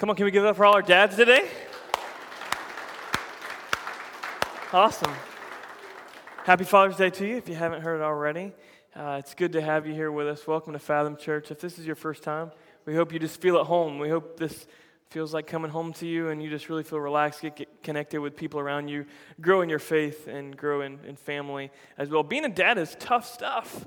Come on, can we give it up for all our dads today? Awesome. Happy Father's Day to you if you haven't heard it already. Uh, it's good to have you here with us. Welcome to Fathom Church. If this is your first time, we hope you just feel at home. We hope this feels like coming home to you and you just really feel relaxed, get, get connected with people around you, grow in your faith, and grow in, in family as well. Being a dad is tough stuff,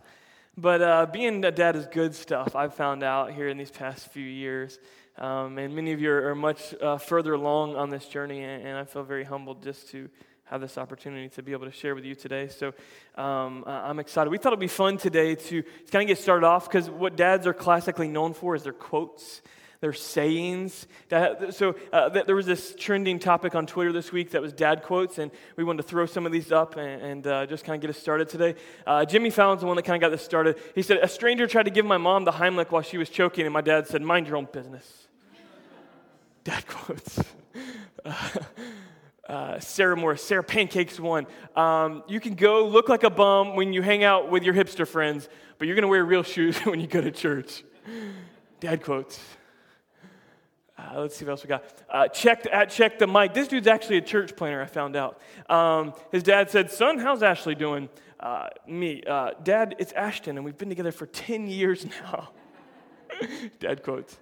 but uh, being a dad is good stuff, I've found out here in these past few years. Um, and many of you are, much uh, further along on this journey, and, and I feel very humbled just to have this opportunity to be able to share with you today. So um, I'm excited. We thought it'd be fun today to kind of get started off because what dads are classically known for is their quotes their sayings. So uh, there was this trending topic on Twitter this week that was dad quotes, and we wanted to throw some of these up and, and uh, just kind of get us started today. Uh, Jimmy Fallon's the one that kind of got this started. He said, A stranger tried to give my mom the Heimlich while she was choking, and my dad said, Mind your own business. Dad quotes. Uh, Sarah Morris, Sarah Pancakes one. Um, you can go look like a bum when you hang out with your hipster friends, but you're going to wear real shoes when you go to church. Dad quotes. Uh, let's see what else we got. Uh, check, at, check the mic. This dude's actually a church planner, I found out. Um, his dad said, Son, how's Ashley doing? Uh, me, uh, Dad, it's Ashton, and we've been together for 10 years now. dad quotes.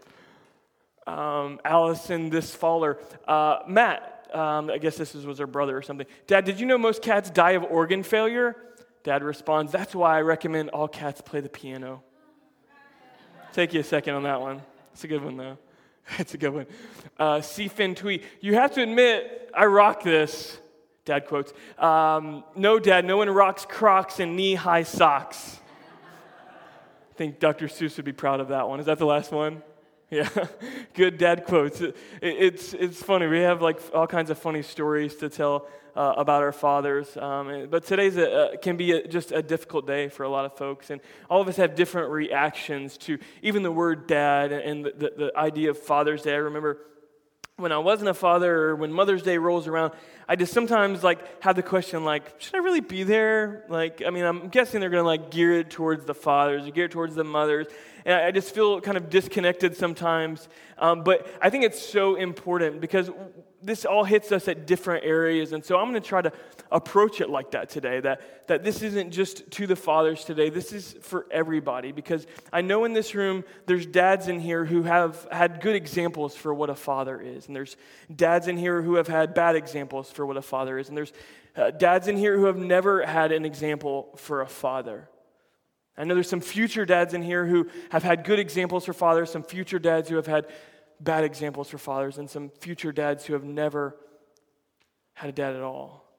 Um, Allison, this faller. Uh, Matt, um, I guess this was her brother or something. Dad, did you know most cats die of organ failure? Dad responds, That's why I recommend all cats play the piano. Take you a second on that one. It's a good one, though. It's a good one. Uh, Fin tweet. You have to admit, I rock this. Dad quotes. Um, no, Dad, no one rocks Crocs and knee high socks. I think Dr. Seuss would be proud of that one. Is that the last one? Yeah, good dad quotes. It's, it's funny. We have like all kinds of funny stories to tell uh, about our fathers. Um, but today's a, can be a, just a difficult day for a lot of folks. And all of us have different reactions to even the word dad and the, the, the idea of Father's Day. I remember when I wasn't a father or when Mother's Day rolls around, I just sometimes like have the question like, should I really be there? Like, I mean, I'm guessing they're gonna like gear it towards the fathers, or gear it towards the mothers, and I just feel kind of disconnected sometimes. Um, but I think it's so important because this all hits us at different areas. And so I'm going to try to approach it like that today that, that this isn't just to the fathers today, this is for everybody. Because I know in this room, there's dads in here who have had good examples for what a father is. And there's dads in here who have had bad examples for what a father is. And there's uh, dads in here who have never had an example for a father. I know there's some future dads in here who have had good examples for fathers, some future dads who have had bad examples for fathers, and some future dads who have never had a dad at all.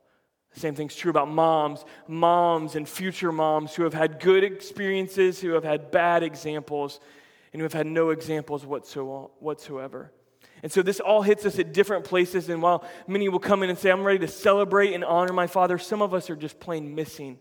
The same thing's true about moms, moms and future moms who have had good experiences, who have had bad examples, and who have had no examples whatsoever. And so this all hits us at different places. And while many will come in and say, I'm ready to celebrate and honor my father, some of us are just plain missing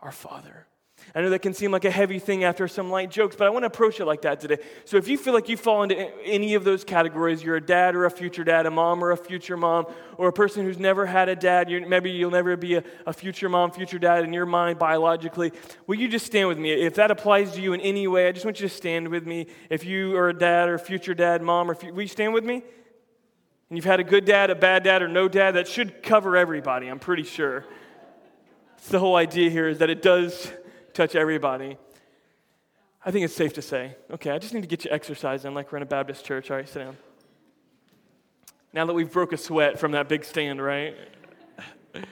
our father. I know that can seem like a heavy thing after some light jokes, but I want to approach it like that today. So if you feel like you fall into any of those categories, you're a dad or a future dad, a mom or a future mom, or a person who's never had a dad, maybe you'll never be a, a, future mom, future dad in your mind biologically, will you just stand with me? If that applies to you in any way, I just want you to stand with me. If you are a dad or a future dad, mom, or will you stand with me? And you've had a good dad, a bad dad, or no dad, that should cover everybody, I'm pretty sure. The whole idea here is that it does touch everybody. I think it's safe to say, okay, I just need to get you exercising like we're in a Baptist church. All right, sit down. Now that we've broke a sweat from that big stand, right?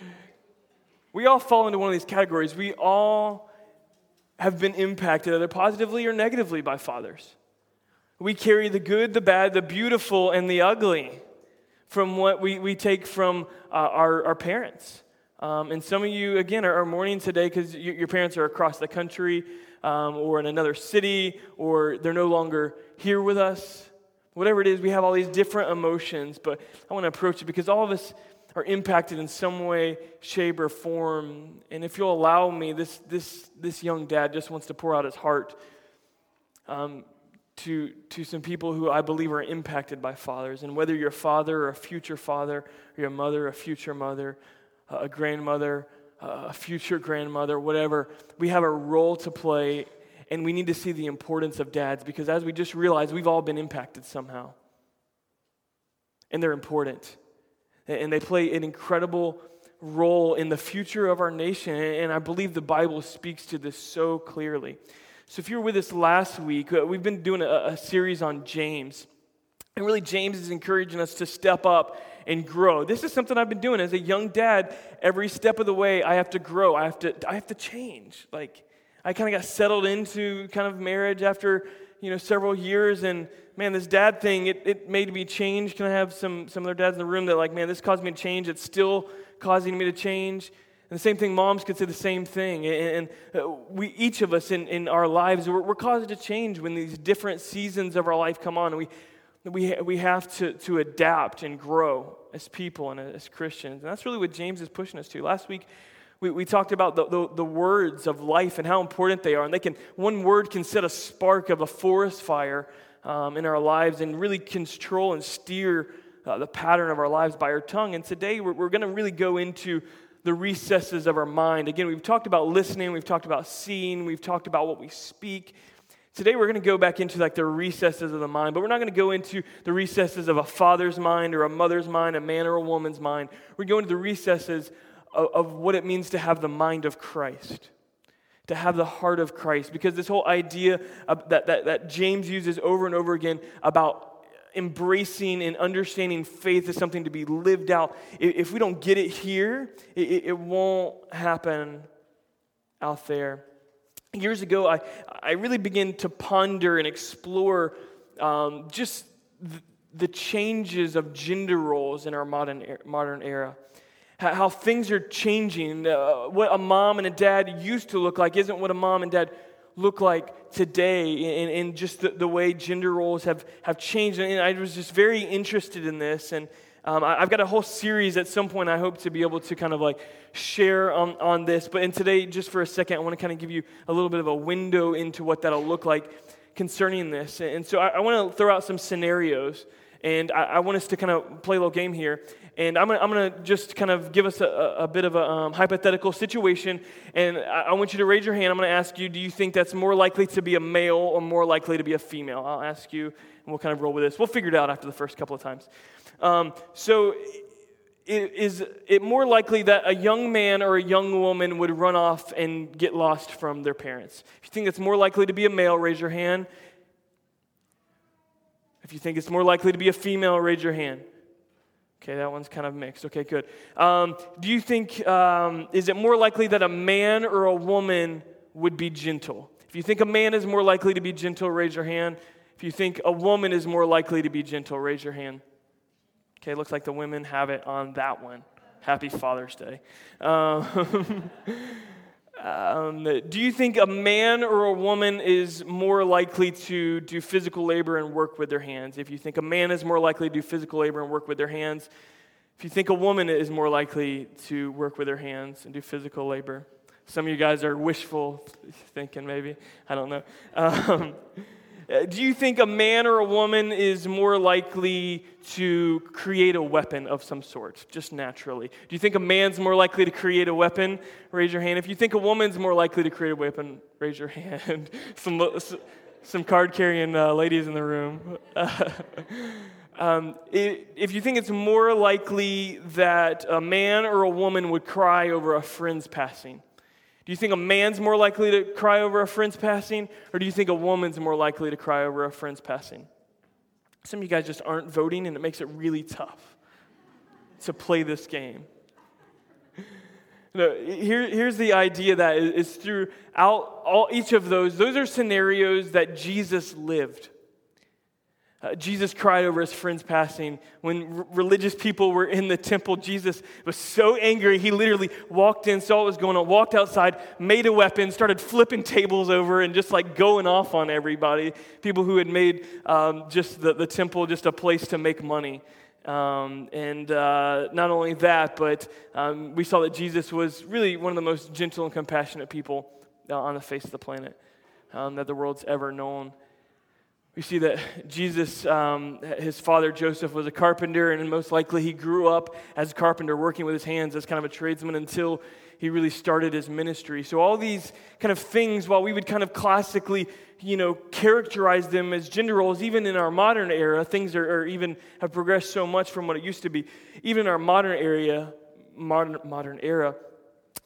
we all fall into one of these categories. We all have been impacted either positively or negatively by fathers. We carry the good, the bad, the beautiful, and the ugly from what we, we take from uh, our, our parents. Um, and some of you, again, are, are mourning today because you, your parents are across the country um, or in another city or they're no longer here with us. Whatever it is, we have all these different emotions, but I want to approach it because all of us are impacted in some way, shape, or form. And if you'll allow me, this, this, this young dad just wants to pour out his heart um, to, to some people who I believe are impacted by fathers. And whether you're a father or a future father, or you're a mother, a future mother, a grandmother, a future grandmother, whatever. We have a role to play, and we need to see the importance of dads because as we just realized, we've all been impacted somehow. and they're important. And they play an incredible role in the future of our nation. And I believe the Bible speaks to this so clearly. So, if you were with us last week, uh, we've been doing a, a series on James. And really, James is encouraging us to step up and grow. This is something I've been doing as a young dad. Every step of the way, I have to grow. I have to, I have to change. Like, I kind of got settled into kind of marriage after, you know, several years. And man, this dad thing, it, it made me change. Can I have some, some other dads in the room that, like, man, this caused me to change? It's still causing me to change. And the same thing, moms could say the same thing. And, uh, we, each of us in, in our lives, we're, we're caused to change when these different seasons of our life come on. And we, we, we have to, to adapt and grow as people and as Christians. And that's really what James is pushing us to. Last week, we, we talked about the, the, the, words of life and how important they are. And they can, one word can set a spark of a forest fire um, in our lives and really control and steer uh, the pattern of our lives by our tongue. And today, we're, we're going to really go into the recesses of our mind. Again, we've talked about listening, we've talked about seeing, we've talked about what we speak. Today we're going to go back into like the recesses of the mind, but we're not going to go into the recesses of a father's mind or a mother's mind, a man or a woman's mind. We're going to the recesses of, of what it means to have the mind of Christ, to have the heart of Christ. Because this whole idea that, that, that James uses over and over again about embracing and understanding faith is something to be lived out, if we don't get it here, it, it won't happen out there years ago, I, I really began to ponder and explore um, just the, the, changes of gender roles in our modern, modern era. How, how things are changing. Uh, what a mom and a dad used to look like isn't what a mom and dad look like today, and, and just the, the way gender roles have, have changed. And I was just very interested in this. And um, I, have got a whole series at some point I hope to be able to kind of like share on, on this. But in today, just for a second, I want to kind of give you a little bit of a window into what that'll look like concerning this. And so I, I want to throw out some scenarios. And I, I, want us to kind of play a little game here. And I'm going to just kind of give us a, a bit of a um, hypothetical situation. And I, I want you to raise your hand. I'm going to ask you do you think that's more likely to be a male or more likely to be a female? I'll ask you, and we'll kind of roll with this. We'll figure it out after the first couple of times. Um, so, is it more likely that a young man or a young woman would run off and get lost from their parents? If you think it's more likely to be a male, raise your hand. If you think it's more likely to be a female, raise your hand. Okay, that one's kind of mixed. Okay, good. Um, do you think, um, is it more likely that a man or a woman would be gentle? If you think a man is more likely to be gentle, raise your hand. If you think a woman is more likely to be gentle, raise your hand. Okay, looks like the women have it on that one. Happy Father's Day. Um, um, do you think a man or a woman is more likely to do physical labor and work with their hands? If you think a man is more likely to do physical labor and work with their hands, if you think a woman is more likely to work with her hands and do physical labor, some of you guys are wishful thinking, maybe. I don't know. Um, do you think a man or a woman is more likely to create a weapon of some sort, just naturally? Do you think a man's more likely to create a weapon? Raise your hand. If you think a woman's more likely to create a weapon, raise your hand. some, some card carrying uh, ladies in the room. um, if you think it's more likely that a man or a woman would cry over a friend's passing, do you think a man's more likely to cry over a friend's passing, or do you think a woman's more likely to cry over a friend's passing? Some of you guys just aren't voting, and it makes it really tough to play this game. No, here, here's the idea that is throughout all, each of those, those are scenarios that Jesus lived. Uh, Jesus cried over his friend's passing. When r- religious people were in the temple, Jesus was so angry, he literally walked in, saw what was going on, walked outside, made a weapon, started flipping tables over, and just like going off on everybody. People who had made um, just the, the temple just a place to make money. Um, and uh, not only that, but um, we saw that Jesus was really one of the most gentle and compassionate people uh, on the face of the planet um, that the world's ever known. We see that Jesus, um, his father Joseph, was a carpenter, and most likely he grew up as a carpenter, working with his hands as kind of a tradesman until he really started his ministry. So, all these kind of things, while we would kind of classically, you know, characterize them as gender roles, even in our modern era, things are, are even have progressed so much from what it used to be. Even in our modern area, modern, modern era,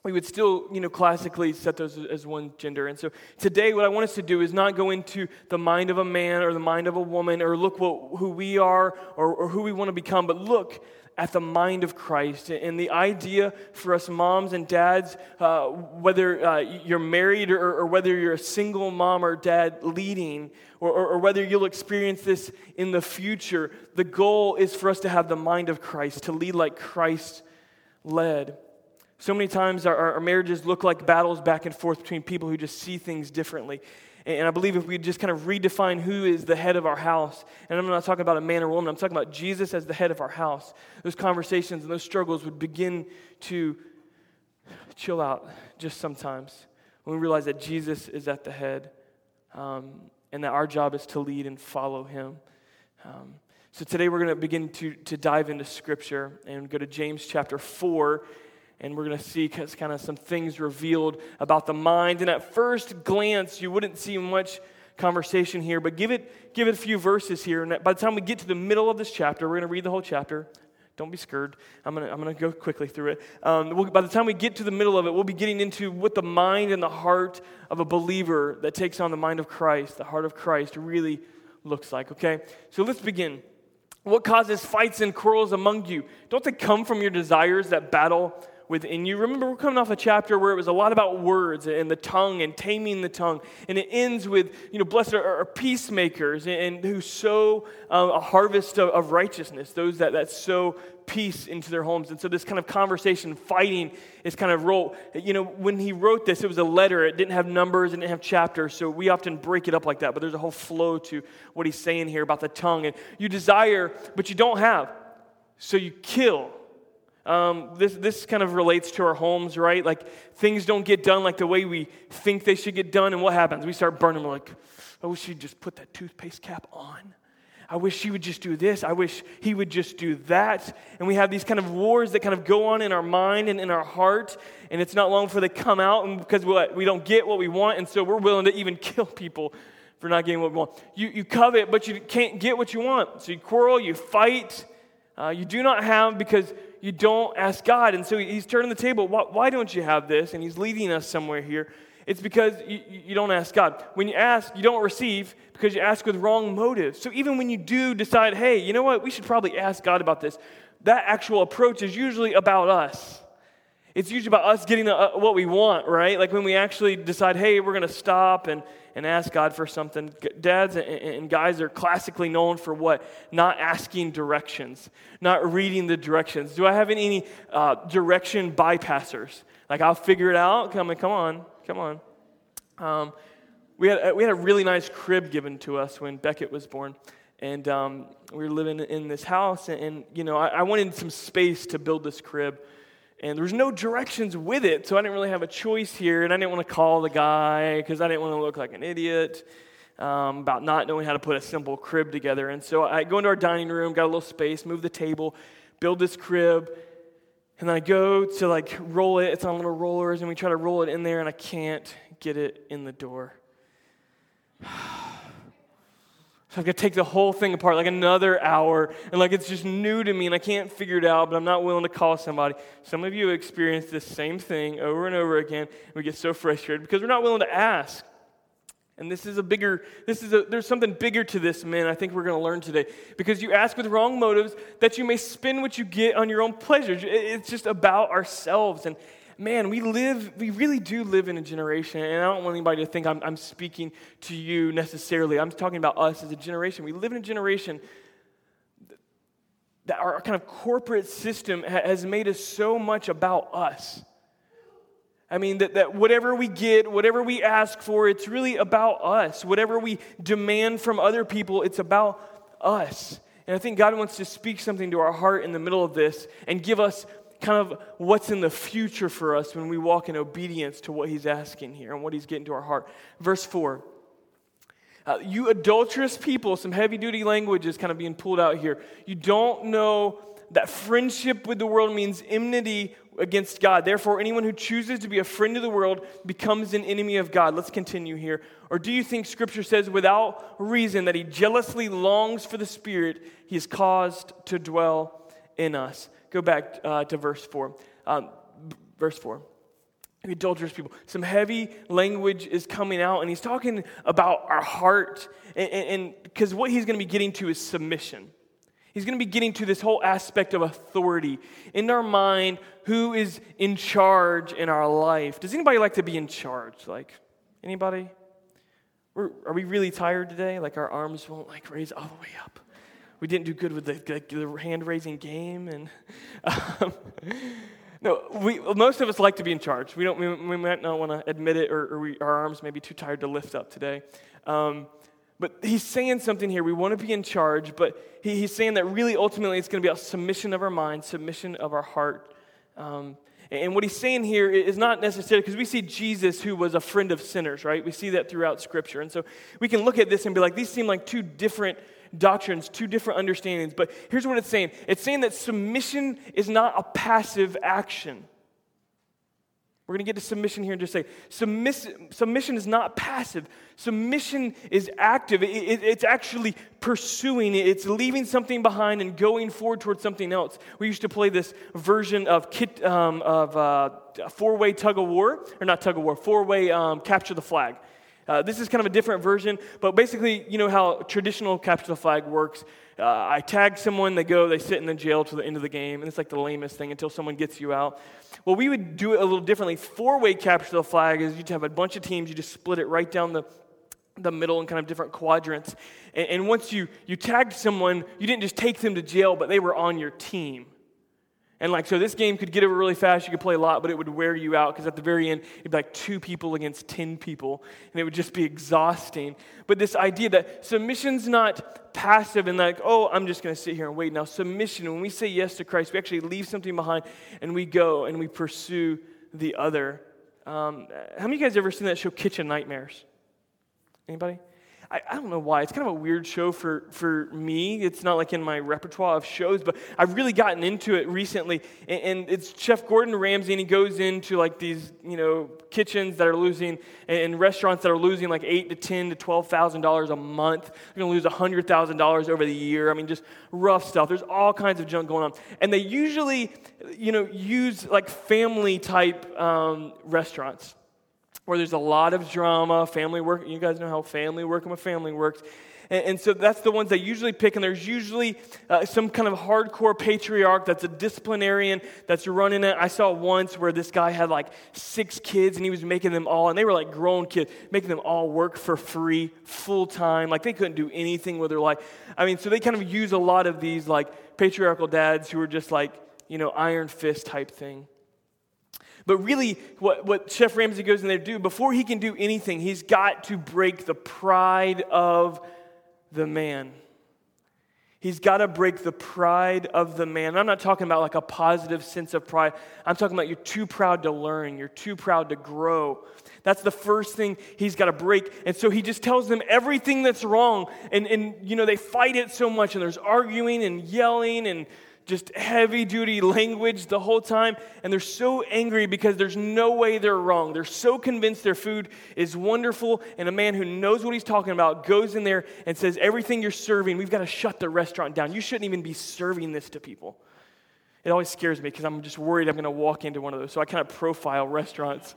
we would still, you know, classically set those as one gender. And so today, what I want us to do is not go into the mind of a man or the mind of a woman or look what, who we are or, or who we want to become, but look at the mind of Christ. And the idea for us moms and dads, uh, whether uh, you're married or, or, whether you're a single mom or dad leading, or, or, or whether you'll experience this in the future, the goal is for us to have the mind of Christ, to lead like Christ led. So many times our, our, marriages look like battles back and forth between people who just see things differently. And I believe if we just kind of redefine who is the head of our house, and I'm not talking about a man or woman, I'm talking about Jesus as the head of our house, those conversations and those struggles would begin to chill out just sometimes when we realize that Jesus is at the head um, and that our job is to lead and follow him. Um, so today we're going to begin to, to dive into Scripture and go to James chapter 4 and we're going to see kind of some things revealed about the mind. And at first glance, you wouldn't see much conversation here, but give it, give it a few verses here. And by the time we get to the middle of this chapter, we're going to read the whole chapter. Don't be scared. I'm going to, I'm to go quickly through it. Um, we'll, by the time we get to the middle of it, we'll be getting into what the mind and the heart of a believer that takes on the mind of Christ, the heart of Christ, really looks like, okay? So let's begin. What causes fights and quarrels among you? Don't they come from your desires that battle within you. Remember, we're coming off a chapter where it was a lot about words and the tongue and taming the tongue. And it ends with, you know, blessed are, peacemakers and, who sow um, a harvest of, of, righteousness, those that, that sow peace into their homes. And so this kind of conversation, fighting, is kind of wrote, you know, when he wrote this, it was a letter. It didn't have numbers, it didn't have chapters. So we often break it up like that. But there's a whole flow to what he's saying here about the tongue. And you desire, but you don't have. So you kill um, this, this kind of relates to our homes, right? Like things don't get done like the way we think they should get done, and what happens? We start burning. We're like, I wish he'd just put that toothpaste cap on. I wish she would just do this. I wish he would just do that. And we have these kind of wars that kind of go on in our mind and in our heart. And it's not long before they come out because we don't get what we want. And so we're willing to even kill people for not getting what we want. You, you covet, but you can't get what you want. So you quarrel, you fight. Uh, you do not have because you don't ask God. And so he's turning the table. Why, why don't you have this? And he's leading us somewhere here. It's because you, you, don't ask God. When you ask, you don't receive because you ask with wrong motives. So even when you do decide, hey, you know what, we should probably ask God about this, that actual approach is usually about us. It's usually about us getting uh, what we want, right? Like when we actually decide, hey, we're going to stop and, and ask God for something. Dads and guys are classically known for what? Not asking directions, not reading the directions. Do I have any uh, direction bypassers? Like I'll figure it out. Come on, come on, come on. Um, we, had, we had a really nice crib given to us when Beckett was born. And um, we were living in this house, and, and you know, I, I wanted some space to build this crib and there was no directions with it, so I didn't really have a choice here, and I didn't want to call the guy because I didn't want to look like an idiot um, about not knowing how to put a simple crib together. And so I go into our dining room, got a little space, move the table, build this crib, and then I go to like roll it. It's on little rollers, and we try to roll it in there, and I can't get it in the door. So I've got to take the whole thing apart, like another hour, and like it's just new to me and I can't figure it out, but I'm not willing to call somebody. Some of you experience this same thing over and over again. And we get so frustrated because we're not willing to ask. And this is a bigger, this is a, there's something bigger to this, man, I think we're going to learn today. Because you ask with wrong motives that you may spend what you get on your own pleasures. It's just about ourselves. And, man, we live, we really do live in a generation, and I don't want anybody to think I'm, I'm speaking to you necessarily. I'm talking about us as a generation. We live in a generation that our kind of corporate system has made us so much about us. I mean, that, that whatever we get, whatever we ask for, it's really about us. Whatever we demand from other people, it's about us. And I think God wants to speak something to our heart in the middle of this and give us kind of what's in the future for us when we walk in obedience to what he's asking here and what he's getting to our heart. Verse 4 Uh, you adulterous people, some heavy duty language is kind of being pulled out here. You don't know that friendship with the world means enmity against God. Therefore, anyone who chooses to be a friend of the world becomes an enemy of God. Let's continue here. Or do you think Scripture says without reason that he jealously longs for the Spirit he is caused to dwell in us? Go back uh, to verse 4. Um, verse 4 adulterous people. Some heavy language is coming out, and he's talking about our heart. And because what he's going to be getting to is submission. He's going to be getting to this whole aspect of authority in our mind, who is in charge in our life. Does anybody like to be in charge? Like, anybody? We're, are we really tired today? Like, our arms won't like raise all the way up. We didn't do good with the, the, the hand raising game, and um, no, we, most of us like to be in charge. We, don't, we, we might not want to admit it, or, or we, our arms may be too tired to lift up today. Um, but he's saying something here. We want to be in charge, but he, he's saying that really ultimately it's going to be a submission of our mind, submission of our heart. Um, and what he's saying here is not necessarily because we see Jesus, who was a friend of sinners, right? We see that throughout Scripture. And so we can look at this and be like, these seem like two different doctrines, two different understandings. But here's what it's saying it's saying that submission is not a passive action. We're going to get to submission here and just say submiss- submission is not passive. Submission is active. It, it, it's actually pursuing, it's leaving something behind and going forward towards something else. We used to play this version of, kit, um, of uh, four way tug of war, or not tug of war, four way um, capture the flag. Uh, this is kind of a different version, but basically, you know how traditional capture the flag works. Uh, I tag someone, they go, they sit in the jail till the end of the game, and it's like the lamest thing until someone gets you out. Well, we would do it a little differently. Four way capture the flag is you'd have a bunch of teams, you just split it right down the the middle in kind of different quadrants. And, and once you, you tagged someone, you didn't just take them to jail, but they were on your team. And like, so this game could get over really fast. You could play a lot, but it would wear you out because at the very end, it'd be like two people against 10 people, and it would just be exhausting. But this idea that submission's not passive and like, oh, I'm just going to sit here and wait. Now, submission, when we say yes to Christ, we actually leave something behind and we go and we pursue the other. Um, how many of you guys ever seen that show, Kitchen Nightmares? Anybody? I, I, don't know why. It's kind of a weird show for, for me. It's not like in my repertoire of shows, but I've really gotten into it recently. And, and it's Chef Gordon Ramsay, and he goes into like these, you know, kitchens that are losing and restaurants that are losing like eight to ten to twelve thousand dollars a month. They're gonna lose hundred thousand dollars over the year. I mean, just rough stuff. There's all kinds of junk going on, and they usually, you know, use like family type um, restaurants where there's a lot of drama, family work. You guys know how family working with family works. And, and so that's the ones they usually pick. And there's usually uh, some kind of hardcore patriarch that's a disciplinarian that's running it. I saw once where this guy had like six kids and he was making them all, and they were like grown kids, making them all work for free, full time. Like they couldn't do anything with their life. I mean, so they kind of use a lot of these like patriarchal dads who are just like, you know, iron fist type thing. But really, what, what Chef Ramsay goes in there to do, before he can do anything, he's got to break the pride of the man. He's got to break the pride of the man. I'm not talking about like a positive sense of pride. I'm talking about you're too proud to learn, you're too proud to grow. That's the first thing he's got to break. And so he just tells them everything that's wrong. And, and, you know, they fight it so much, and there's arguing and yelling and just heavy duty language the whole time, and they're so angry because there's no way they're wrong. They're so convinced their food is wonderful, and a man who knows what he's talking about goes in there and says, Everything you're serving, we've got to shut the restaurant down. You shouldn't even be serving this to people. It always scares me because I'm just worried I'm going to walk into one of those. So I kind of profile restaurants.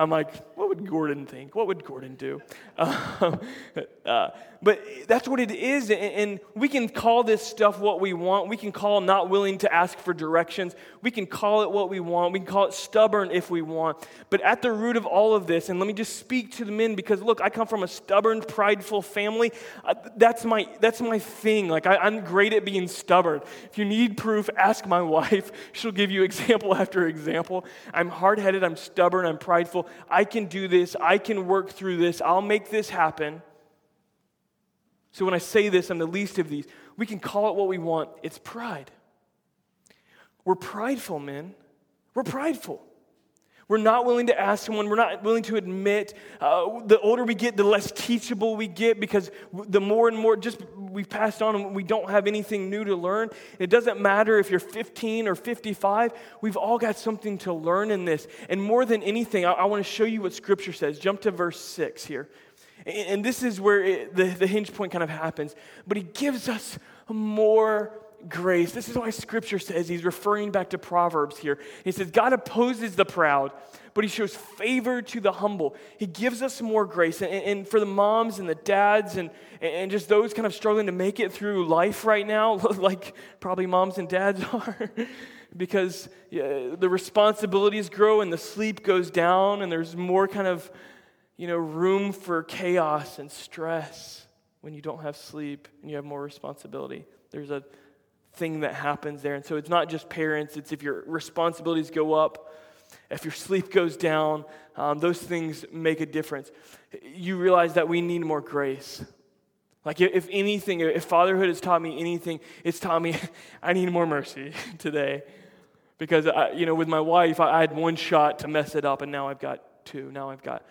I'm like, what would Gordon think? What would Gordon do? Uh, uh, but that's what it is. And we can call this stuff what we want. We can call not willing to ask for directions. We can call it what we want. We can call it stubborn if we want. But at the root of all of this, and let me just speak to the men because look, I come from a stubborn, prideful family. That's, my, that's my thing. Like, I, I'm great at being stubborn. If you need proof, ask my wife. She'll give you example after example. I'm hard headed, I'm stubborn, I'm prideful. I can do this, I can work through this, I'll make this happen. So when I say this, I'm the least of these. We can call it what we want. It's pride. We're prideful, men. We're prideful. We're not willing to ask someone. We're not willing to admit. Uh, the older we get, the less teachable we get because the more and more just we've passed on and we don't have anything new to learn. It doesn't matter if you're 15 or 55. We've all got something to learn in this. And more than anything, I, I want to show you what Scripture says. Jump to verse 6 here. And this is where it, the, the hinge point kind of happens. But he gives us more grace. This is why scripture says he's referring back to Proverbs here. He says, God opposes the proud, but he shows favor to the humble. He gives us more grace. And, and for the moms and the dads and, and just those kind of struggling to make it through life right now, like probably moms and dads are. because yeah, the responsibilities grow and the sleep goes down and there's more kind of you know room for chaos and stress when you don't have sleep and you have more responsibility there's a thing that happens there. And so it's not just parents, it's if your responsibilities go up, if your sleep goes down, um, those things make a difference. You realize that we need more grace. Like, if anything, if fatherhood has taught me anything, it's taught me I need more mercy today. Because, I, you know, with my wife, I, I had one shot to mess it up, and now I've got two. Now I've got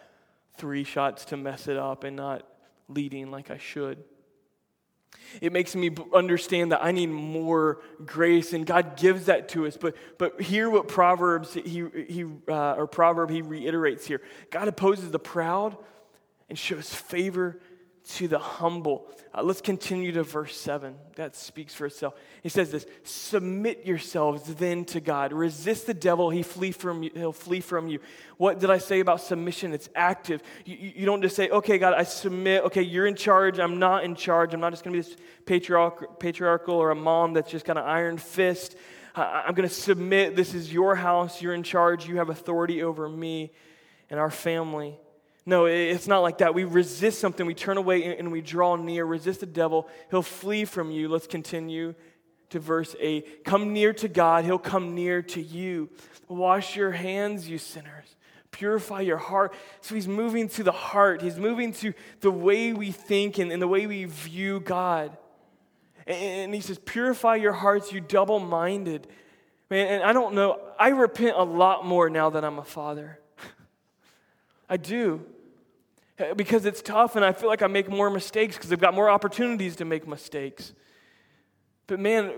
three shots to mess it up and not leading like I should. It makes me understand that I need more grace, and God gives that to us. But, but hear what Proverbs he, he uh, or proverb he reiterates here. God opposes the proud and shows favor to the humble. Uh, let's continue to verse 7. That speaks for itself. He says this Submit yourselves then to God. Resist the devil, he flee from you, he'll flee from you. What did I say about submission? It's active. You, you don't just say, Okay, God, I submit. Okay, you're in charge. I'm not in charge. I'm not just going to be this patriarchal, patriarchal or a mom that's just kind of iron fist. I'm going to submit. This is your house. You're in charge. You have authority over me and our family. No, it's not like that. We resist something, we turn away and we draw near. Resist the devil, he'll flee from you. Let's continue to verse 8. Come near to God, he'll come near to you. Wash your hands, you sinners. Purify your heart. So he's moving to the heart, he's moving to the way we think and, and the way we view God. And, and he says, Purify your hearts, you double minded. Man, and I don't know, I repent a lot more now that I'm a father. I do. Uh, because it's tough and I feel like I make more mistakes because I've got more opportunities to make mistakes. But man,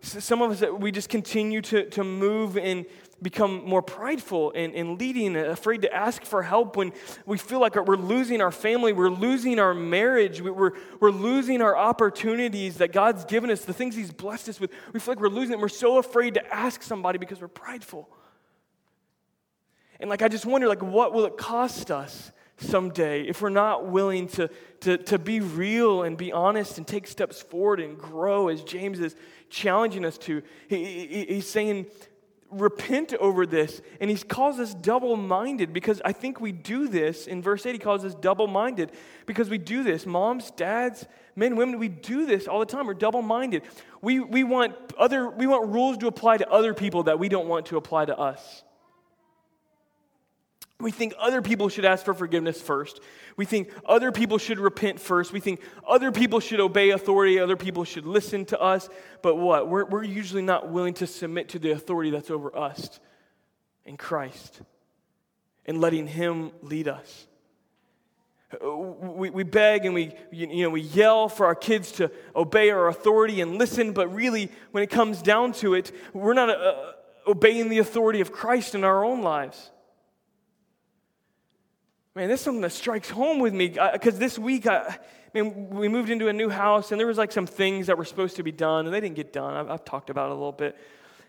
some of us, uh, we just continue to, to move and become more prideful and, and leading, afraid to ask for help when we feel like we're losing our family, we're losing our marriage, we're, we're losing our opportunities that God's given us, the things He's blessed us with. We feel like we're losing it. We're so afraid to ask somebody because we're prideful. And like, I just wonder, like, what will it cost us someday if we're not willing to, to, to be real and be honest and take steps forward and grow as James is challenging us to? He, he, he's saying, repent over this. And he calls us double minded because I think we do this. In verse 8, he calls us double minded because we do this. Moms, dads, men, women, we do this all the time. We're double minded. We, we, want other, we want rules to apply to other people that we don't want to apply to us. We think other people should ask for forgiveness first. We think other people should repent first. We think other people should obey authority. Other people should listen to us. But what? We're, we're usually not willing to submit to the authority that's over us in Christ and letting Him lead us. We, we beg and we, you know, we yell for our kids to obey our authority and listen, but really, when it comes down to it, we're not uh, obeying the authority of Christ in our own lives. Man, this is something that strikes home with me because this week, I, mean, we moved into a new house and there was like some things that were supposed to be done and they didn't get done. I've, I've talked about it a little bit.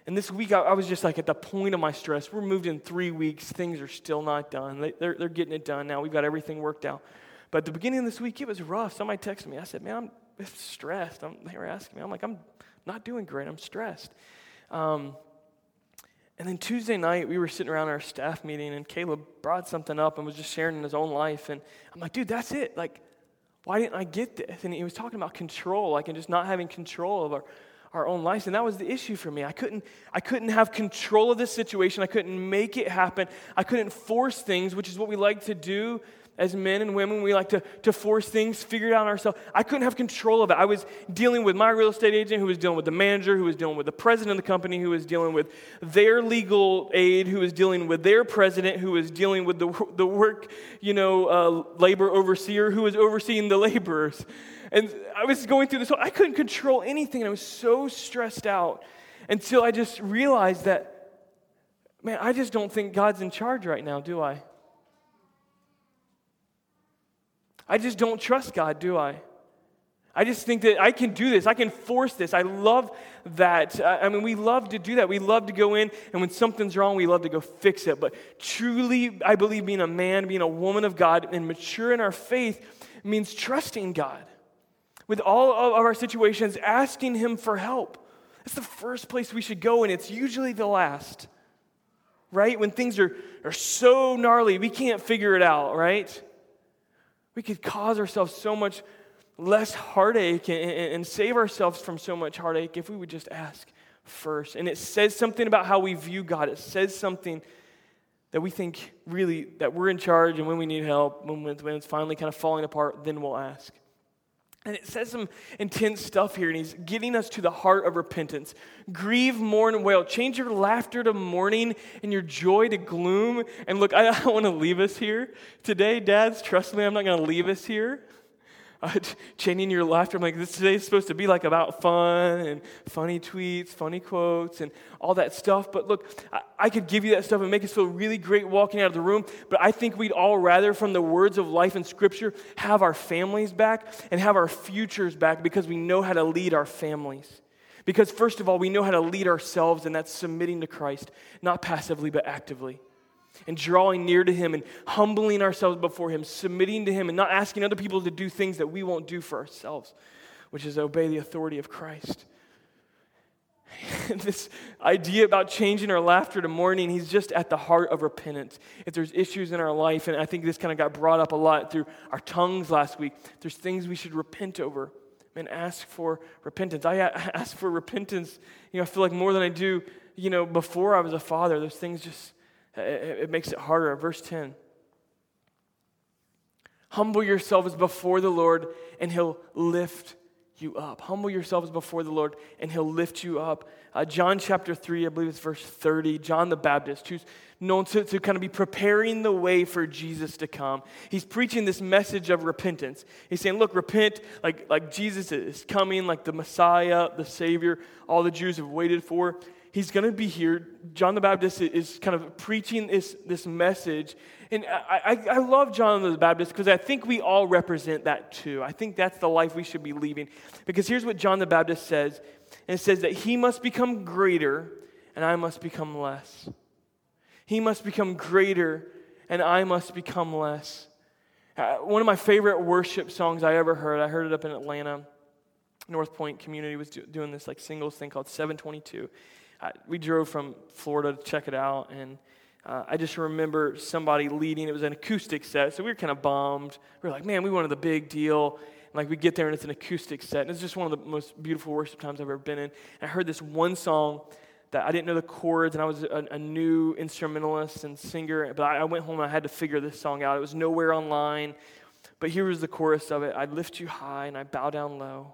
And this week, I, I, was just like at the point of my stress. We're moved in three weeks. Things are still not done. They, they're, they're getting it done now. We've got everything worked out. But at the beginning of this week, it was rough. Somebody texted me. I said, man, I'm stressed. I'm, they were asking me. I'm like, I'm not doing great. I'm stressed. Um, and then Tuesday night, we were sitting around our staff meeting, and Caleb brought something up and was just sharing in his own life. And I'm like, dude, that's it. Like, why didn't I get this? And he was talking about control, like, and just not having control of our, our own lives. And that was the issue for me. I couldn't, I couldn't have control of this situation. I couldn't make it happen. I couldn't force things, which is what we like to do as men and women, we like to, to force things, figure it out ourselves. I couldn't have control of it. I was dealing with my real estate agent, who was dealing with the manager, who was dealing with the president of the company, who was dealing with their legal aid, who was dealing with their president, who was dealing with the, the work, you know, uh, labor overseer, who was overseeing the laborers. And I was going through this. I couldn't control anything. And I was so stressed out until I just realized that, man, I just don't think God's in charge right now, do I? I just don't trust God, do I? I just think that I can do this. I can force this. I love that. I mean, we love to do that. We love to go in, and when something's wrong, we love to go fix it. But truly, I believe being a man, being a woman of God, and mature in our faith means trusting God. With all of our situations, asking Him for help. That's the first place we should go, and it's usually the last, right? When things are, are so gnarly, we can't figure it out, right? We could cause ourselves so much less heartache and, and, save ourselves from so much heartache if we would just ask first. And it says something about how we view God. It says something that we think really that we're in charge, and when we need help, when, when it's finally kind of falling apart, then we'll ask. And it says some intense stuff here, and he's getting us to the heart of repentance. Grieve, mourn, and wail. Change your laughter to mourning and your joy to gloom. And look, I don't want to leave us here today, dads. Trust me, I'm not going to leave us here uh, chaining your laughter. I'm like, this today is supposed to be like about fun and funny tweets, funny quotes, and all that stuff. But look, I, I could give you that stuff and make us feel really great walking out of the room. But I think we'd all rather, from the words of life in Scripture, have our families back and have our futures back because we know how to lead our families. Because, first of all, we know how to lead ourselves, and that's submitting to Christ, not passively, but actively and drawing near to Him and humbling ourselves before Him, submitting to Him, and not asking other people to do things that we won't do for ourselves, which is obey the authority of Christ. this idea about changing our laughter to mourning, he's just at the heart of repentance. If there's issues in our life, and I think this kind of got brought up a lot through our tongues last week, there's things we should repent over and ask for repentance. I uh, ask for repentance, you know, I feel like more than I do, you know, before I was a father. Those things just it makes it harder. Verse 10 Humble yourselves before the Lord, and he'll lift you up. Humble yourselves before the Lord, and he'll lift you up. Uh, John chapter 3, I believe it's verse 30. John the Baptist, who's known to, to kind of be preparing the way for Jesus to come. He's preaching this message of repentance. He's saying, Look, repent like, like Jesus is coming, like the Messiah, the Savior, all the Jews have waited for he's going to be here. John the Baptist is kind of preaching this, this message. And I, I, I love John the Baptist because I think we all represent that too. I think that's the life we should be leading. Because here's what John the Baptist says and it says that he must become greater and I must become less. He must become greater and I must become less. Uh, one of my favorite worship songs I ever heard, I heard it up in Atlanta. North Point community was do, doing this like singles thing called 722 we drove from Florida to check it out, and uh, I just remember somebody leading. It was an acoustic set, so we were kind of bummed. We were like, man, we wanted the big deal. And like we get there, and it's an acoustic set, and it's just one of the most beautiful worship times I've ever been in. And I heard this one song that I didn't know the chords, and I was a, a new instrumentalist and singer, but I, I went home and I had to figure this song out. It was nowhere online, but here was the chorus of it I lift you high and I bow down low.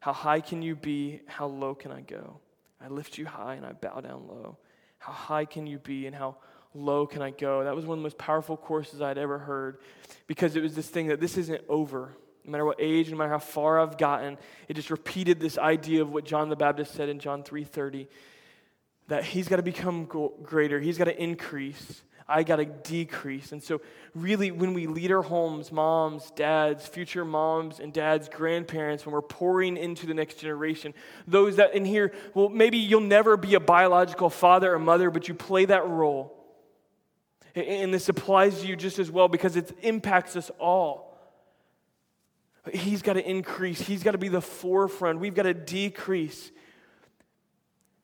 How high can you be? How low can I go? I lift you high and I bow down low. How high can you be and how low can I go? That was one of the most powerful courses I'd ever heard because it was this thing that this isn't over. No matter what age, no matter how far I've gotten, it just repeated this idea of what John the Baptist said in John 3:30 that he's got to become greater, he's got to increase. I got to decrease. And so, really, when we lead our homes, moms, dads, future moms and dads, grandparents, when we're pouring into the next generation, those that in here, well, maybe you'll never be a biological father or mother, but you play that role. And this applies to you just as well because it impacts us all. He's got to increase, he's got to be the forefront. We've got to decrease.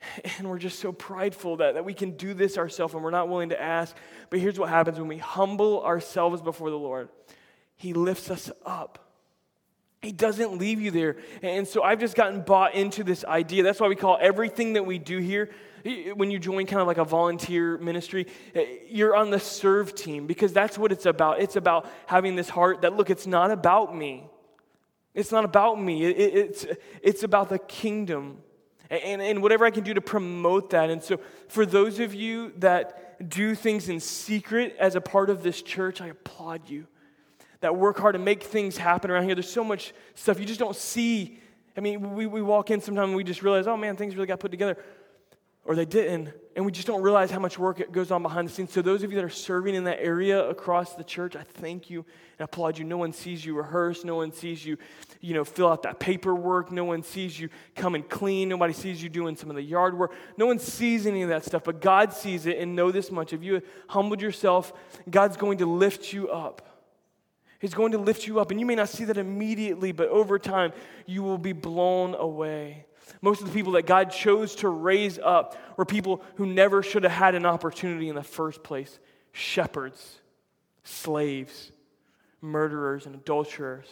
And we're just so prideful that, that we can do this ourselves and we're not willing to ask. But here's what happens when we humble ourselves before the Lord He lifts us up. He doesn't leave you there. And so I've just gotten bought into this idea. That's why we call everything that we do here, when you join kind of like a volunteer ministry, eh, you're on the serve team because that's what it's about. It's about having this heart that, look, it's not about me. It's not about me. It, it, it's, it's about the kingdom and, and whatever I can do to promote that. And so, for those of you that do things in secret as a part of this church, I applaud you that work hard to make things happen around here. There's so much stuff you just don't see. I mean, we, we walk in sometimes and we just realize, oh man, things really got put together. Or they didn't. And we just don't realize how much work goes on behind the scenes. So, those of you that are serving in that area across the church, I thank you and applaud you. No one sees you rehearse. No one sees you, you know, fill out that paperwork. No one sees you come and clean. Nobody sees you doing some of the yard work. No one sees any of that stuff. But God sees it and know this much. If you humbled yourself, God's going to lift you up. He's going to lift you up. And you may not see that immediately, but over time, you will be blown away. Most of the people that God chose to raise up were people who never should have had an opportunity in the first place shepherds, slaves, murderers, and adulterers.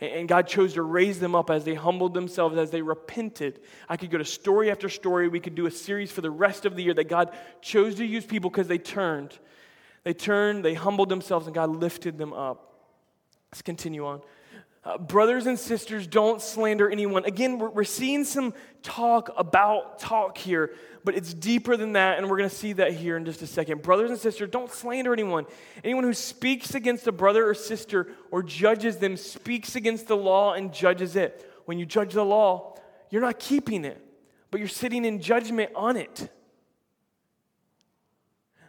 And God chose to raise them up as they humbled themselves, as they repented. I could go to story after story. We could do a series for the rest of the year that God chose to use people because they turned. They turned, they humbled themselves, and God lifted them up. Let's continue on. Uh, brothers and sisters, don't slander anyone. Again, we're, we're seeing some talk about talk here, but it's deeper than that, and we're going to see that here in just a second. Brothers and sisters, don't slander anyone. Anyone who speaks against a brother or sister or judges them speaks against the law and judges it. When you judge the law, you're not keeping it, but you're sitting in judgment on it.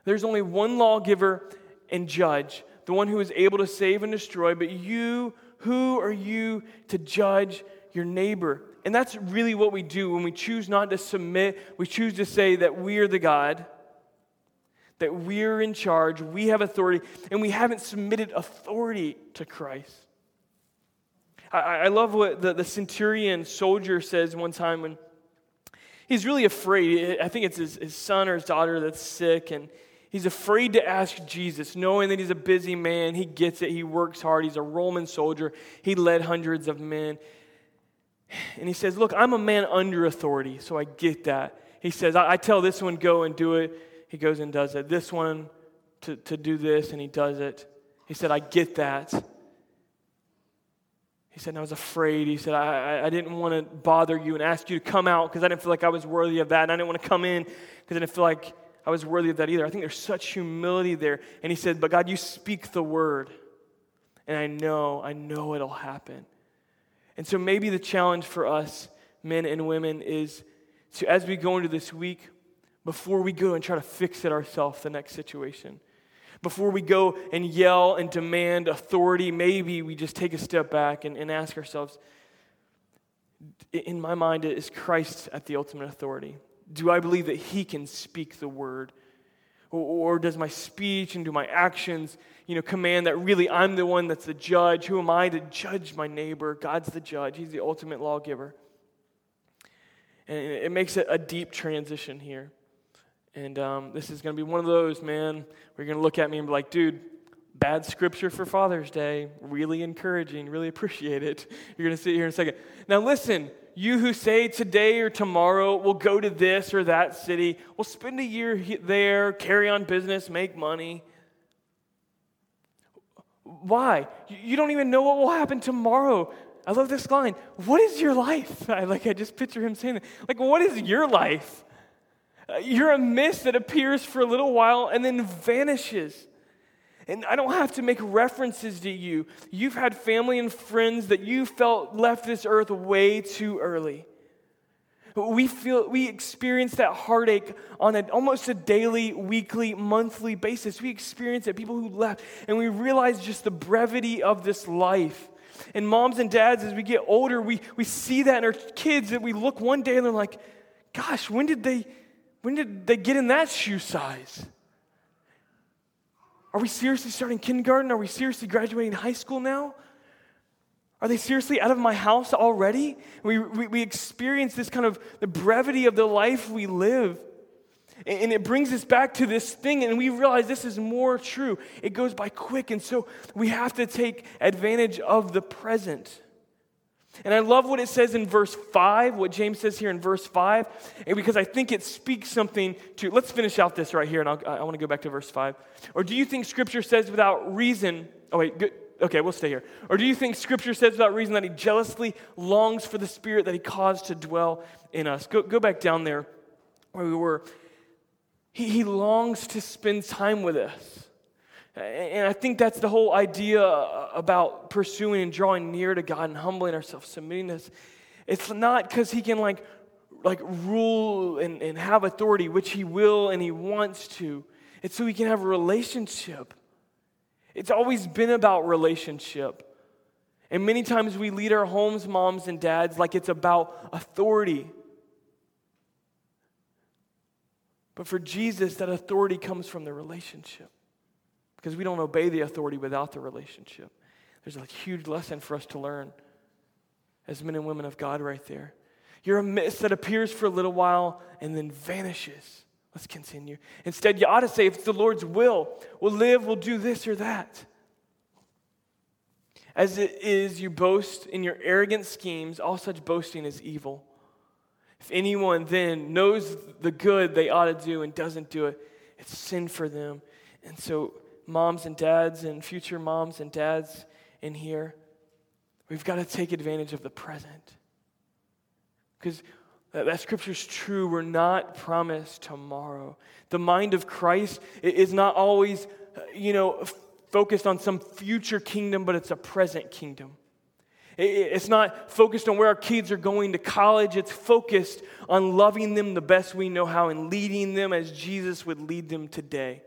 There's only one lawgiver and judge the one who is able to save and destroy, but you, who are you to judge your neighbor? And that's really what we do when we choose not to submit. We choose to say that we're the God, that we're in charge, we have authority, and we haven't submitted authority to Christ. I, I love what the, the centurion soldier says one time when he's really afraid. I think it's his, his son or his daughter that's sick, and He's afraid to ask Jesus, knowing that he's a busy man. He gets it. He works hard. He's a Roman soldier. He led hundreds of men. And he says, Look, I'm a man under authority, so I get that. He says, I, I tell this one, go and do it. He goes and does it. This one, to, to do this, and he does it. He said, I get that. He said, I was afraid. He said, I, I didn't want to bother you and ask you to come out because I didn't feel like I was worthy of that. And I didn't want to come in because I didn't feel like I was worthy of that either. I think there's such humility there. And he said, But God, you speak the word. And I know, I know it'll happen. And so maybe the challenge for us, men and women, is to, as we go into this week, before we go and try to fix it ourselves, the next situation, before we go and yell and demand authority, maybe we just take a step back and, and ask ourselves, in my mind, is Christ at the ultimate authority? Do I believe that He can speak the word? Or, or does my speech and do my actions, you know, command that really I'm the one that's the judge? Who am I to judge my neighbor? God's the judge, He's the ultimate lawgiver. And it makes it a deep transition here. And um, this is going to be one of those, man, where you're going to look at me and be like, dude, bad scripture for Father's Day. Really encouraging, really appreciate it. You're going to sit here in a second. Now, listen, you who say today or tomorrow we'll go to this or that city, we'll spend a year there, carry on business, make money. Why? You don't even know what will happen tomorrow. I love this line. What is your life? I like I just picture him saying that. Like, what is your life? Uh, you're a mist that appears for a little while and then vanishes. And I don't have to make references to you. You've had family and friends that you felt left this earth way too early. We feel we experience that heartache on a, almost a daily, weekly, monthly basis. We experience it, people who left, and we realize just the brevity of this life. And moms and dads, as we get older, we, we see that in our kids that we look one day and they're like, gosh, when did they when did they get in that shoe size? Are we seriously starting kindergarten? Are we seriously graduating high school now? Are they seriously out of my house already? We, we, we experience this kind of the brevity of the life we live. And it brings us back to this thing, and we realize this is more true. It goes by quick, and so we have to take advantage of the present. And I love what it says in verse 5, what James says here in verse 5, and because I think it speaks something to. Let's finish out this right here, and I'll, i want to go back to verse 5. Or do you think Scripture says without reason? Oh, wait, good. Okay, we'll stay here. Or do you think Scripture says without reason that He jealously longs for the Spirit that He caused to dwell in us? Go, go back down there where we were. He, he longs to spend time with us. And I think that's the whole idea uh, about pursuing and drawing near to God and humbling ourselves, submitting this. It's not because He can like, like rule and, and have authority, which He will and He wants to. It's so we can have a relationship. It's always been about relationship. And many times we lead our homes, moms and dads, like it's about authority. But for Jesus, that authority comes from the relationship because we don't obey the authority without the relationship. There's a huge lesson for us to learn as men and women of God right there. You're a mist that appears for a little while and then vanishes. Let's continue. Instead, you ought to say, if it's the Lord's will, we'll live, we'll do this or that. As it is, you boast in your arrogant schemes, all such boasting is evil. If anyone then knows the good they ought to do and doesn't do it, it's sin for them. And so moms and dads and future moms and dads in here, we've got to take advantage of the present. Because that, that scripture is true. We're not promised tomorrow. The mind of Christ is not always, you know, focused on some future kingdom, but it's a present kingdom. It's not focused on where our kids are going to college. It's focused on loving them the best we know how and leading them as Jesus would lead them today.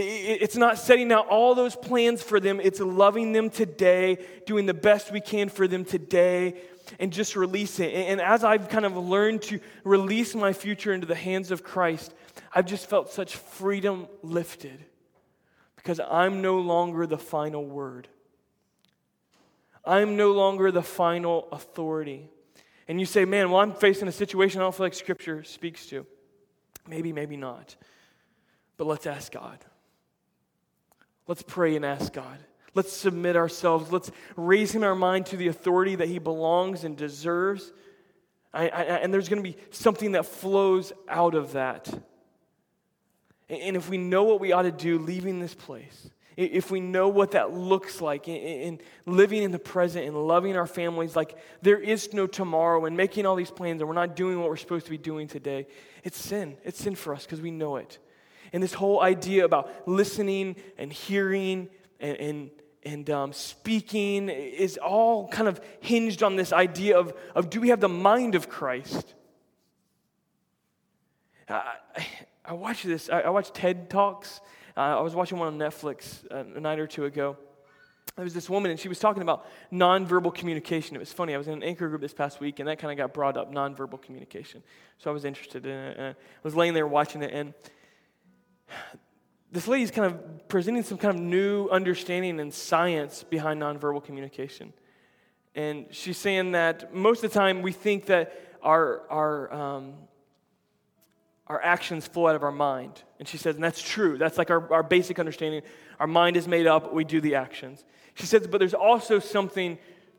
It's not setting out all those plans for them, it's loving them today, doing the best we can for them today, and just release it. And as I've kind of learned to release my future into the hands of Christ, I've just felt such freedom lifted because I'm no longer the final word. I'm no longer the final authority. And you say, man, well, I'm facing a situation I don't feel like Scripture speaks to. Maybe, maybe not. But let's ask God. Let's pray and ask God. Let's submit ourselves. Let's raise him our mind to the authority that he belongs and deserves. I, I, and there's going to be something that flows out of that. And if we know what we ought to do leaving this place, if we know what that looks like in, living in the present and loving our families like there is no tomorrow and making all these plans and we're not doing what we're supposed to be doing today, it's sin. It's sin for us because we know it. And this whole idea about listening and hearing and, and, and um, speaking is all kind of hinged on this idea of, of do we have the mind of Christ? I, I watched this, I, I watched TED Talks. Uh, I was watching one on Netflix a night or two ago. There was this woman, and she was talking about nonverbal communication. It was funny. I was in an anchor group this past week, and that kind of got brought up nonverbal communication. So I was interested in it. I was laying there watching it, and this lady's kind of presenting some kind of new understanding and science behind nonverbal communication. And she's saying that most of the time we think that our, our, um, our actions flow out of our mind. And she says, and that's true. That's like our, our basic understanding. Our mind is made up, we do the actions. She says, but there's also something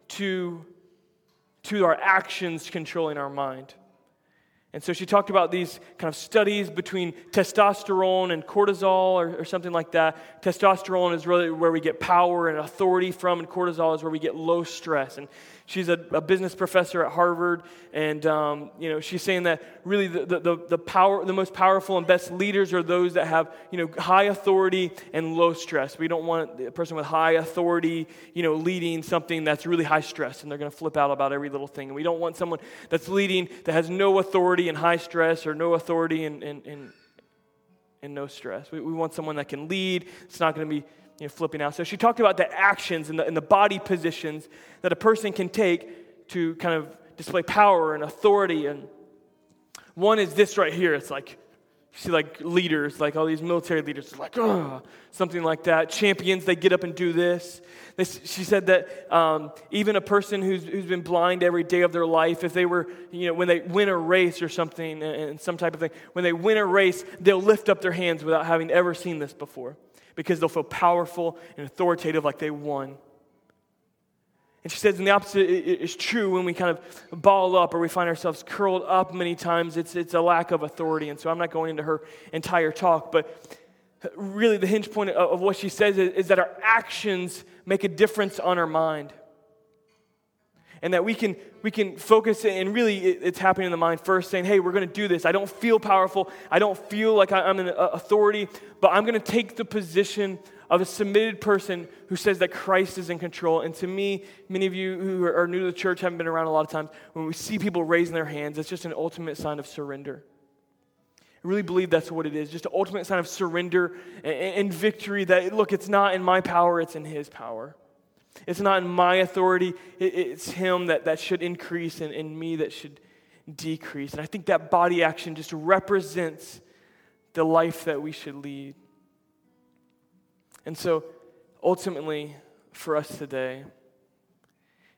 to, to our actions controlling our mind. And so she talked about these kind of studies between testosterone and cortisol or, or, something like that. Testosterone is really where we get power and authority from, and cortisol is where we get low stress. And She's a, a business professor at Harvard, and um, you know she's saying that really the, the, the, power, the most powerful and best leaders are those that have you know high authority and low stress. We don't want a person with high authority, you know, leading something that's really high stress, and they're going to flip out about every little thing. And we don't want someone that's leading that has no authority and high stress, or no authority and and, and, and no stress. We, we want someone that can lead. It's not going to be you know, flipping out. So she talked about the actions and the, and the body positions that a person can take to kind of display power and authority. And one is this right here. It's like, you see like leaders, like all these military leaders, like, oh, something like that. Champions, they get up and do this. this she said that um, even a person who's, who's been blind every day of their life, if they were, you know, when they win a race or something, and some type of thing, when they win a race, they'll lift up their hands without having ever seen this before because they'll feel powerful and authoritative like they won. And she says, and the opposite is true when we kind of ball up or we find ourselves curled up many times. It's, it's a lack of authority. And so I'm not going into her entire talk, but really the hinge point of what she says is, is that our actions make a difference on our mind and that we can we can focus and really it's happening in the mind first saying hey we're going to do this. I don't feel powerful. I don't feel like i'm an uh, authority but i'm going to take the position of a submitted person who says that christ is in control. And to me many of you who are new to the church haven't been around a lot of times when we see people raising their hands it's just an ultimate sign of surrender. I really believe that's what it is just an ultimate sign of surrender and victory that, look, it's not in my power, it's in His power. It's not in my authority, it's Him that, that should increase and, and me that should decrease. And I think that body action just represents the life that we should lead. And so, ultimately, for us today,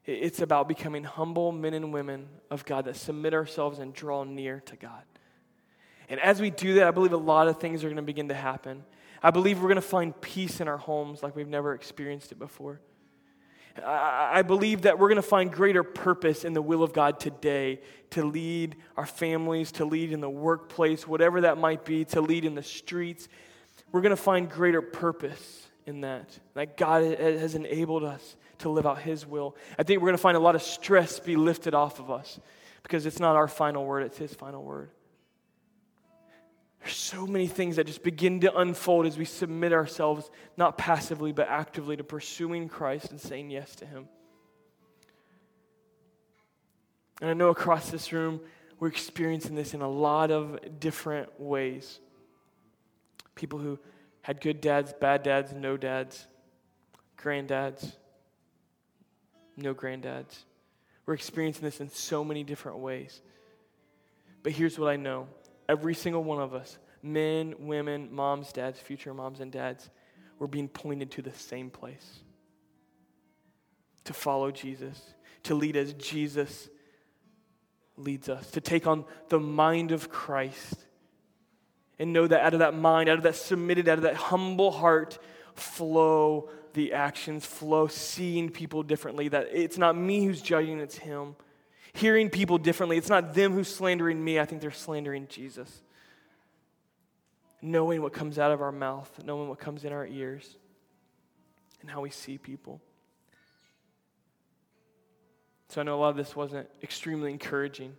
it's about becoming humble men and women of God that submit ourselves and draw near to God. And as we do that, I believe a lot of things are going to begin to happen. I believe we're going to find peace in our homes like we've never experienced it before. I believe that we're going to find greater purpose in the will of God today to lead our families, to lead in the workplace, whatever that might be, to lead in the streets. We're going to find greater purpose in that. That God has enabled us to live out His will. I think we're going to find a lot of stress be lifted off of us because it's not our final word, it's His final word. There's so many things that just begin to unfold as we submit ourselves, not passively, but actively, to pursuing Christ and saying yes to Him. And I know across this room, we're experiencing this in a lot of different ways. People who had good dads, bad dads, no dads, granddads, no granddads. We're experiencing this in so many different ways. But here's what I know Every single one of us, men, women, moms, dads, future moms, and dads, we're being pointed to the same place to follow Jesus, to lead as Jesus leads us, to take on the mind of Christ and know that out of that mind, out of that submitted, out of that humble heart, flow the actions, flow seeing people differently. That it's not me who's judging, it's Him hearing people differently. It's not them who's slandering me, I think they're slandering Jesus. Knowing what comes out of our mouth, knowing what comes in our ears, and how we see people. So I know a lot of this wasn't extremely encouraging.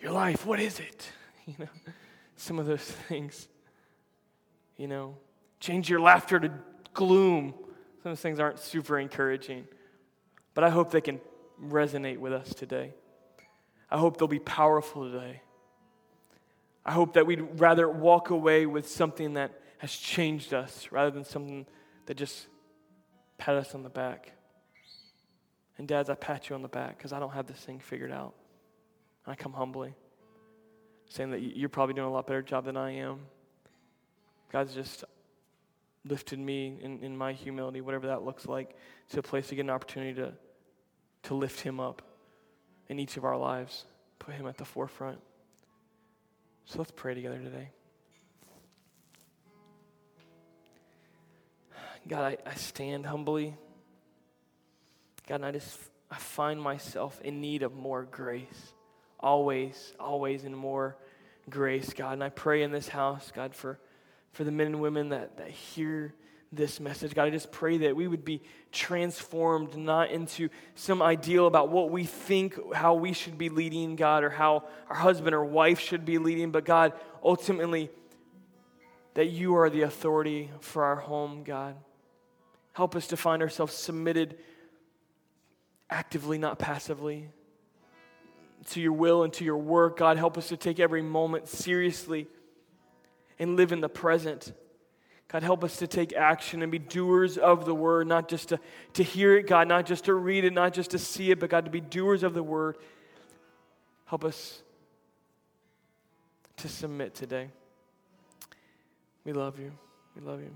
Your life, what is it? You know, some of those things. You know, change your laughter to gloom. Some of those things aren't super encouraging. But I hope they can resonate with us today. I hope they'll be powerful today. I hope that we'd rather walk away with something that has changed us rather than something that just pat us on the back. And dads, I pat you on the back because I don't have this thing figured out. I come humbly, saying that you're probably doing a lot better job than I am. God's just lifted me in, in my humility, whatever that looks like, to a place to get an opportunity to to lift him up in each of our lives, put him at the forefront. So let's pray together today. God, I, I stand humbly. God, and I just I find myself in need of more grace. Always, always in more grace, God. And I pray in this house, God, for, for the men and women that, that hear this message. God, I just pray that we would be transformed not into some ideal about what we think how we should be leading, God, or how our husband or wife should be leading, but God, ultimately, that you are the authority for our home, God. Help us to find ourselves submitted actively, not passively, to your will and to your work. God, help us to take every moment seriously and live in the present. God, help us to take action and be doers of the word, not just to, to hear it, God, not just to read it, not just to see it, but God, to be doers of the word. Help us to submit today. We love you. We love you.